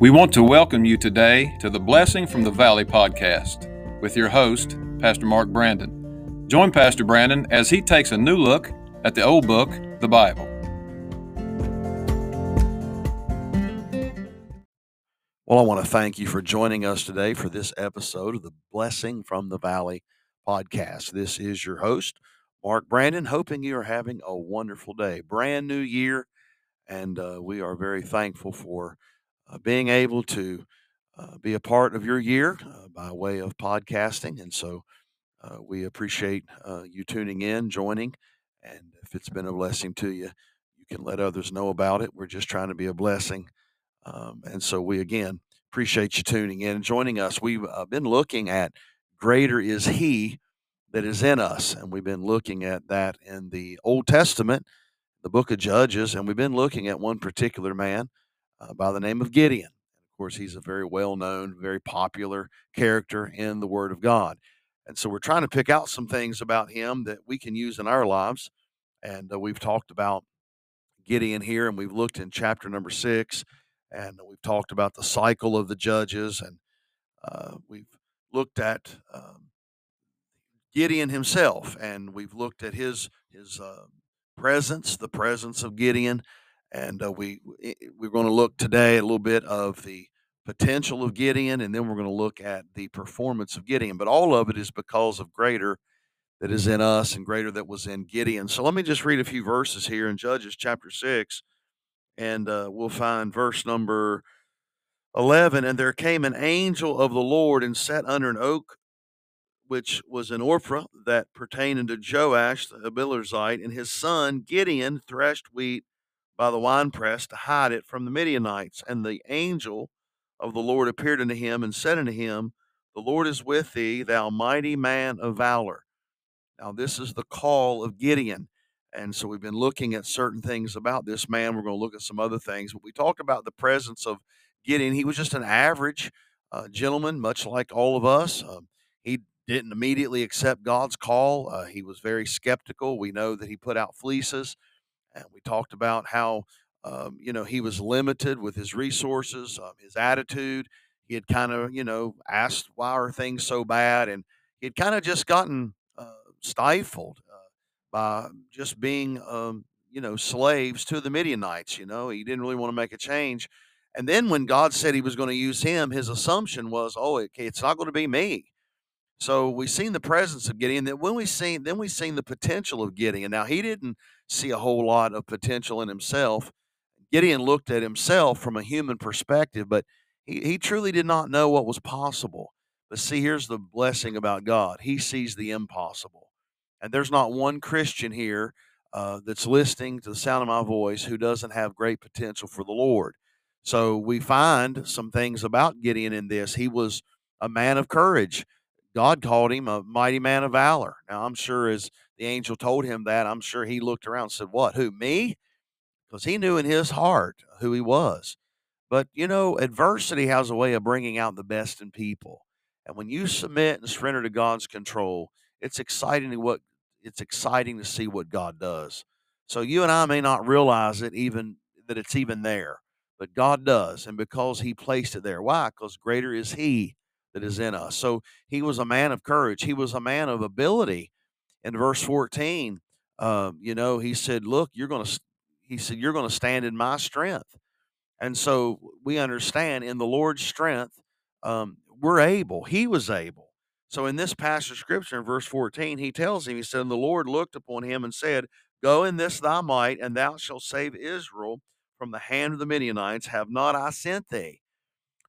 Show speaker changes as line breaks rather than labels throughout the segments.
We want to welcome you today to the Blessing from the Valley podcast with your host, Pastor Mark Brandon. Join Pastor Brandon as he takes a new look at the old book, the Bible.
Well, I want to thank you for joining us today for this episode of the Blessing from the Valley podcast. This is your host, Mark Brandon, hoping you are having a wonderful day. Brand new year, and uh, we are very thankful for being able to uh, be a part of your year uh, by way of podcasting. And so uh, we appreciate uh, you tuning in, joining. And if it's been a blessing to you, you can let others know about it. We're just trying to be a blessing. Um, and so we, again, appreciate you tuning in and joining us. We've been looking at Greater is He that is in us. And we've been looking at that in the Old Testament, the book of Judges. And we've been looking at one particular man uh, by the name of Gideon. Of course, he's a very well known, very popular character in the Word of God. And so we're trying to pick out some things about him that we can use in our lives. And uh, we've talked about Gideon here, and we've looked in chapter number six, and we've talked about the cycle of the judges, and uh, we've looked at um, Gideon himself, and we've looked at his his uh, presence, the presence of Gideon, and uh, we we're going to look today a little bit of the potential of Gideon, and then we're going to look at the performance of Gideon. But all of it is because of greater that is in us and greater that was in Gideon. So let me just read a few verses here in Judges chapter six, and uh, we'll find verse number. 11 and there came an angel of the lord and sat under an oak which was in Ophrah that pertained to Joash the Abiezrite, and his son Gideon threshed wheat by the winepress to hide it from the Midianites. And the angel of the Lord appeared unto him and said unto him, The Lord is with thee, thou mighty man of valor. Now, this is the call of Gideon. And so we've been looking at certain things about this man. We're going to look at some other things. But we talked about the presence of Gideon. He was just an average uh, gentleman, much like all of us. Uh, he didn't immediately accept God's call. Uh, he was very skeptical. We know that he put out fleeces. And we talked about how, um, you know, he was limited with his resources, um, his attitude. He had kind of, you know, asked, why are things so bad? And he had kind of just gotten uh, stifled uh, by just being, um, you know, slaves to the Midianites. You know, he didn't really want to make a change. And then when God said he was going to use him, his assumption was, oh, it's not going to be me. So we've seen the presence of Gideon. Then when we seen, then we've seen the potential of Gideon. Now he didn't see a whole lot of potential in himself. Gideon looked at himself from a human perspective, but he, he truly did not know what was possible. But see, here's the blessing about God He sees the impossible. And there's not one Christian here uh, that's listening to the sound of my voice who doesn't have great potential for the Lord. So we find some things about Gideon in this. He was a man of courage. God called him a mighty man of valor. Now, I'm sure as the angel told him that, I'm sure he looked around and said, What, who, me? Because he knew in his heart who he was. But, you know, adversity has a way of bringing out the best in people. And when you submit and surrender to God's control, it's exciting to what it's exciting to see what God does. So you and I may not realize it even that it's even there, but God does. And because he placed it there. Why? Because greater is he that is in us. So he was a man of courage. He was a man of ability. In verse 14, uh, you know, he said, Look, you're going to, he said, you're going to stand in my strength. And so we understand in the Lord's strength, um, we're able. He was able. So in this passage of scripture, in verse 14, he tells him, He said, And the Lord looked upon him and said, Go in this thy might, and thou shalt save Israel from the hand of the Midianites. Have not I sent thee?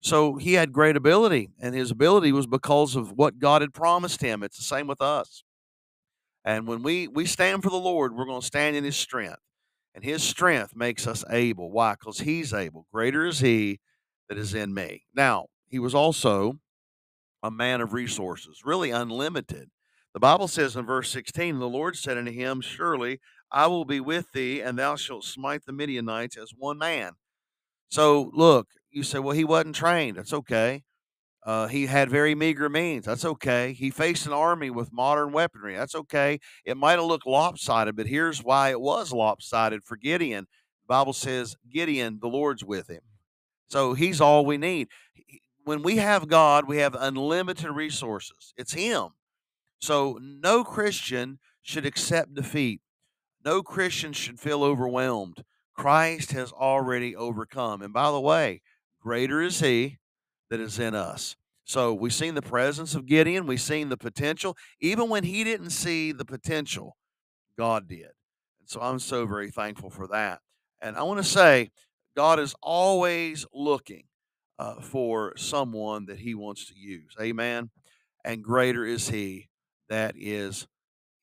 So he had great ability, and his ability was because of what God had promised him. It's the same with us. And when we we stand for the Lord, we're going to stand in His strength, and His strength makes us able. Why? Because He's able. Greater is He that is in me. Now he was also a man of resources, really unlimited. The Bible says in verse 16, the Lord said unto him, Surely I will be with thee, and thou shalt smite the Midianites as one man. So look, you say, well, he wasn't trained. That's okay. Uh, he had very meager means. That's okay. He faced an army with modern weaponry. That's okay. It might have looked lopsided, but here's why it was lopsided for Gideon. The Bible says, Gideon, the Lord's with him. So he's all we need. When we have God, we have unlimited resources. It's him. So no Christian should accept defeat. No Christian should feel overwhelmed. Christ has already overcome. And by the way, greater is he that is in us. So we've seen the presence of Gideon, we've seen the potential. Even when he didn't see the potential, God did. And so I'm so very thankful for that. And I want to say, God is always looking uh, for someone that he wants to use. Amen. And greater is he that is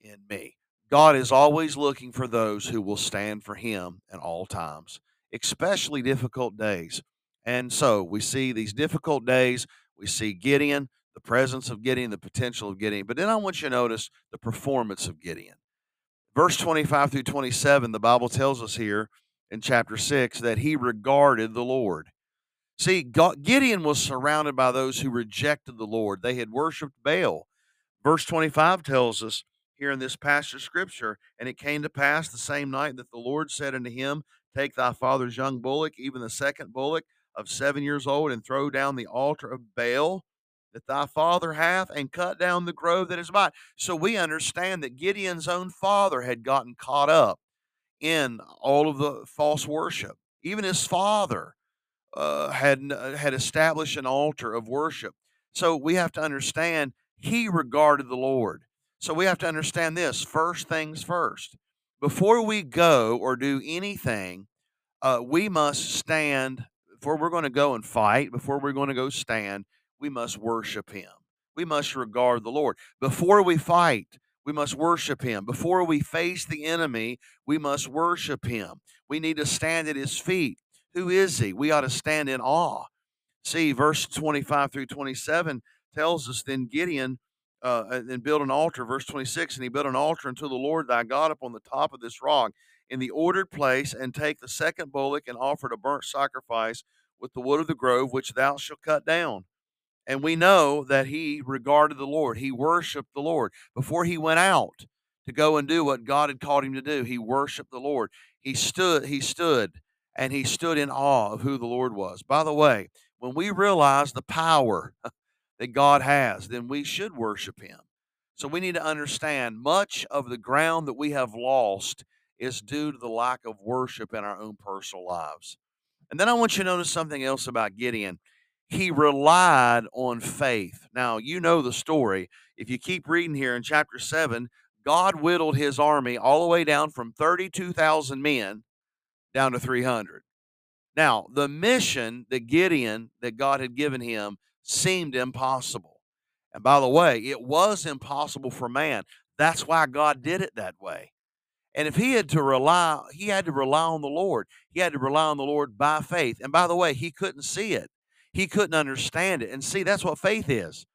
in me. God is always looking for those who will stand for him at all times, especially difficult days. And so we see these difficult days, we see Gideon, the presence of Gideon, the potential of Gideon. But then I want you to notice the performance of Gideon. Verse 25 through 27, the Bible tells us here in chapter 6 that he regarded the Lord. See, Gideon was surrounded by those who rejected the Lord. They had worshiped Baal. Verse 25 tells us here in this passage of scripture, and it came to pass the same night that the Lord said unto him, Take thy father's young bullock, even the second bullock of seven years old, and throw down the altar of Baal that thy father hath, and cut down the grove that is mine. So we understand that Gideon's own father had gotten caught up in all of the false worship. Even his father uh, had uh, had established an altar of worship. So we have to understand he regarded the Lord. So we have to understand this first things first. Before we go or do anything, uh, we must stand. Before we're going to go and fight, before we're going to go stand, we must worship Him. We must regard the Lord. Before we fight, we must worship him. Before we face the enemy, we must worship him. We need to stand at his feet. Who is he? We ought to stand in awe. See, verse 25 through 27 tells us then Gideon uh, and build an altar. Verse 26, and he built an altar unto the Lord thy God upon the top of this rock in the ordered place, and take the second bullock and offer a burnt sacrifice with the wood of the grove, which thou shalt cut down. And we know that he regarded the Lord. He worshiped the Lord. Before he went out to go and do what God had called him to do, he worshiped the Lord. He stood, he stood, and he stood in awe of who the Lord was. By the way, when we realize the power that God has, then we should worship him. So we need to understand much of the ground that we have lost is due to the lack of worship in our own personal lives. And then I want you to notice something else about Gideon he relied on faith. Now, you know the story. If you keep reading here in chapter 7, God whittled his army all the way down from 32,000 men down to 300. Now, the mission that Gideon, that God had given him, seemed impossible. And by the way, it was impossible for man. That's why God did it that way. And if he had to rely, he had to rely on the Lord. He had to rely on the Lord by faith. And by the way, he couldn't see it he couldn't understand it. And see, that's what faith is.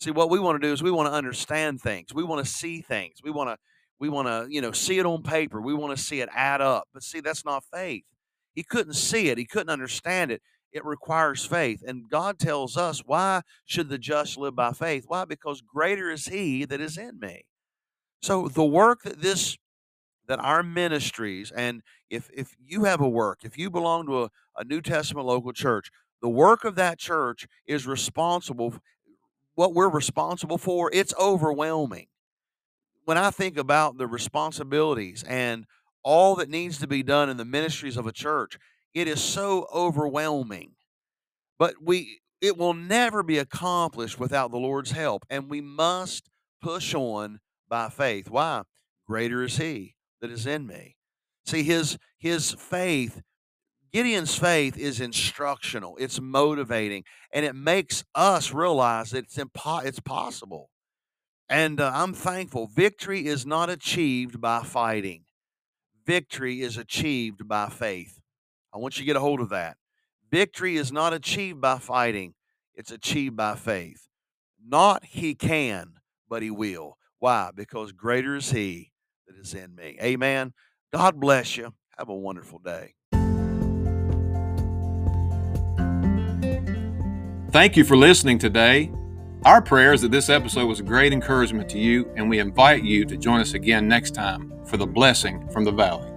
See, what we want to do is we want to understand things. We want to see things. We want to we want to, you know, see it on paper. We want to see it add up. But see, that's not faith. He couldn't see it. He couldn't understand it. It requires faith. And God tells us, why should the just live by faith? Why? Because greater is he that is in me. So the work that this that our ministries and if if you have a work, if you belong to a, a New Testament local church, the work of that church is responsible what we're responsible for it's overwhelming when i think about the responsibilities and all that needs to be done in the ministries of a church it is so overwhelming but we it will never be accomplished without the lord's help and we must push on by faith why greater is he that is in me see his his faith Gideon's faith is instructional, it's motivating, and it makes us realize that it's, impo- it's possible. And uh, I'm thankful. Victory is not achieved by fighting, victory is achieved by faith. I want you to get a hold of that. Victory is not achieved by fighting, it's achieved by faith. Not he can, but he will. Why? Because greater is he that is in me. Amen. God bless you. Have a wonderful day.
Thank you for listening today. Our prayer is that this episode was a great encouragement to you, and we invite you to join us again next time for the blessing from the valley.